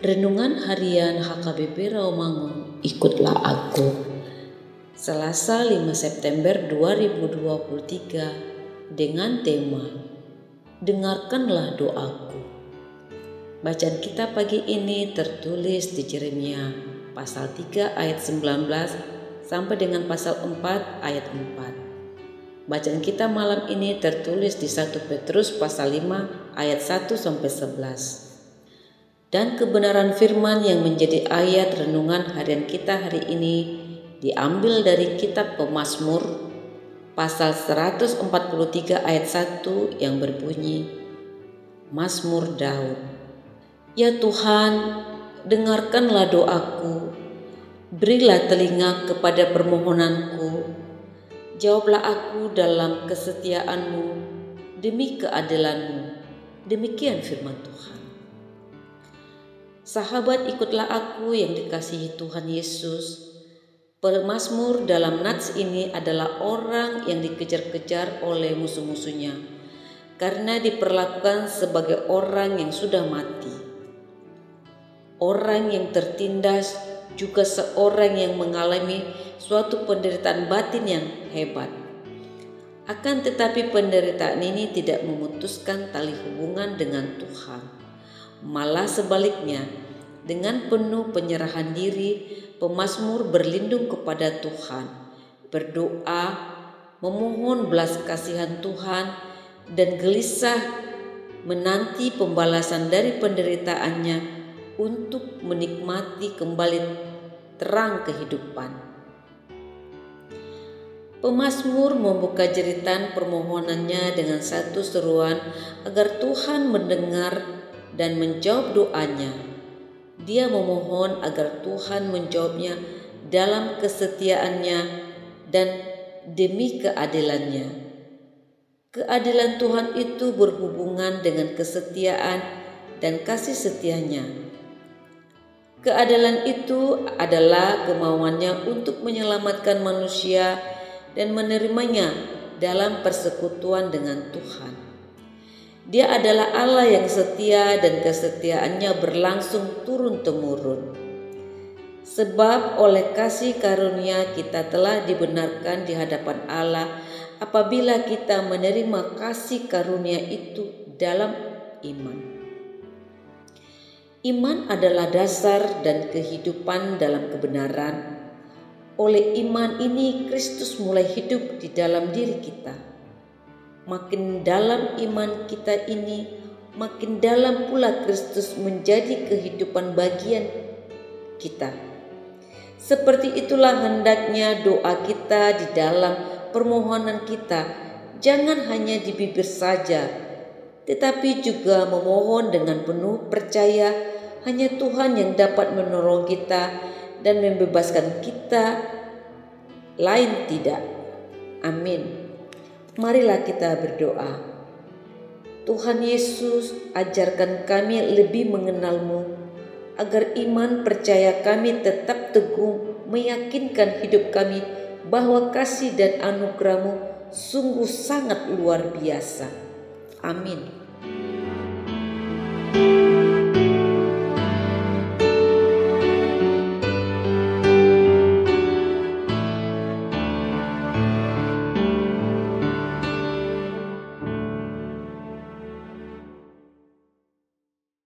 Renungan Harian HKBP Rawamangun, ikutlah aku. Selasa 5 September 2023 dengan tema Dengarkanlah doaku. Bacaan kita pagi ini tertulis di Jeremia pasal 3 ayat 19 sampai dengan pasal 4 ayat 4. Bacaan kita malam ini tertulis di 1 Petrus pasal 5 ayat 1 sampai 11 dan kebenaran firman yang menjadi ayat renungan harian kita hari ini diambil dari kitab Pemasmur pasal 143 ayat 1 yang berbunyi Mazmur Daud Ya Tuhan dengarkanlah doaku. Berilah telinga kepada permohonanku. Jawablah aku dalam kesetiaanmu demi keadilanmu. Demikian firman Tuhan Sahabat ikutlah aku yang dikasihi Tuhan Yesus. Pemazmur dalam nats ini adalah orang yang dikejar-kejar oleh musuh-musuhnya karena diperlakukan sebagai orang yang sudah mati. Orang yang tertindas juga seorang yang mengalami suatu penderitaan batin yang hebat. Akan tetapi penderitaan ini tidak memutuskan tali hubungan dengan Tuhan Malah sebaliknya, dengan penuh penyerahan diri, pemazmur berlindung kepada Tuhan, berdoa, memohon belas kasihan Tuhan, dan gelisah menanti pembalasan dari penderitaannya untuk menikmati kembali terang kehidupan. Pemasmur membuka jeritan permohonannya dengan satu seruan agar Tuhan mendengar dan menjawab doanya. Dia memohon agar Tuhan menjawabnya dalam kesetiaannya dan demi keadilannya. Keadilan Tuhan itu berhubungan dengan kesetiaan dan kasih setianya. Keadilan itu adalah kemauannya untuk menyelamatkan manusia dan menerimanya dalam persekutuan dengan Tuhan. Dia adalah Allah yang setia dan kesetiaannya berlangsung turun-temurun. Sebab oleh kasih karunia kita telah dibenarkan di hadapan Allah apabila kita menerima kasih karunia itu dalam iman. Iman adalah dasar dan kehidupan dalam kebenaran. Oleh iman ini Kristus mulai hidup di dalam diri kita makin dalam iman kita ini, makin dalam pula Kristus menjadi kehidupan bagian kita. Seperti itulah hendaknya doa kita di dalam permohonan kita, jangan hanya di bibir saja, tetapi juga memohon dengan penuh percaya hanya Tuhan yang dapat menolong kita dan membebaskan kita, lain tidak. Amin. Marilah kita berdoa. Tuhan Yesus, ajarkan kami lebih mengenalmu, agar iman percaya kami tetap teguh, meyakinkan hidup kami bahwa kasih dan anugerahmu sungguh sangat luar biasa. Amin.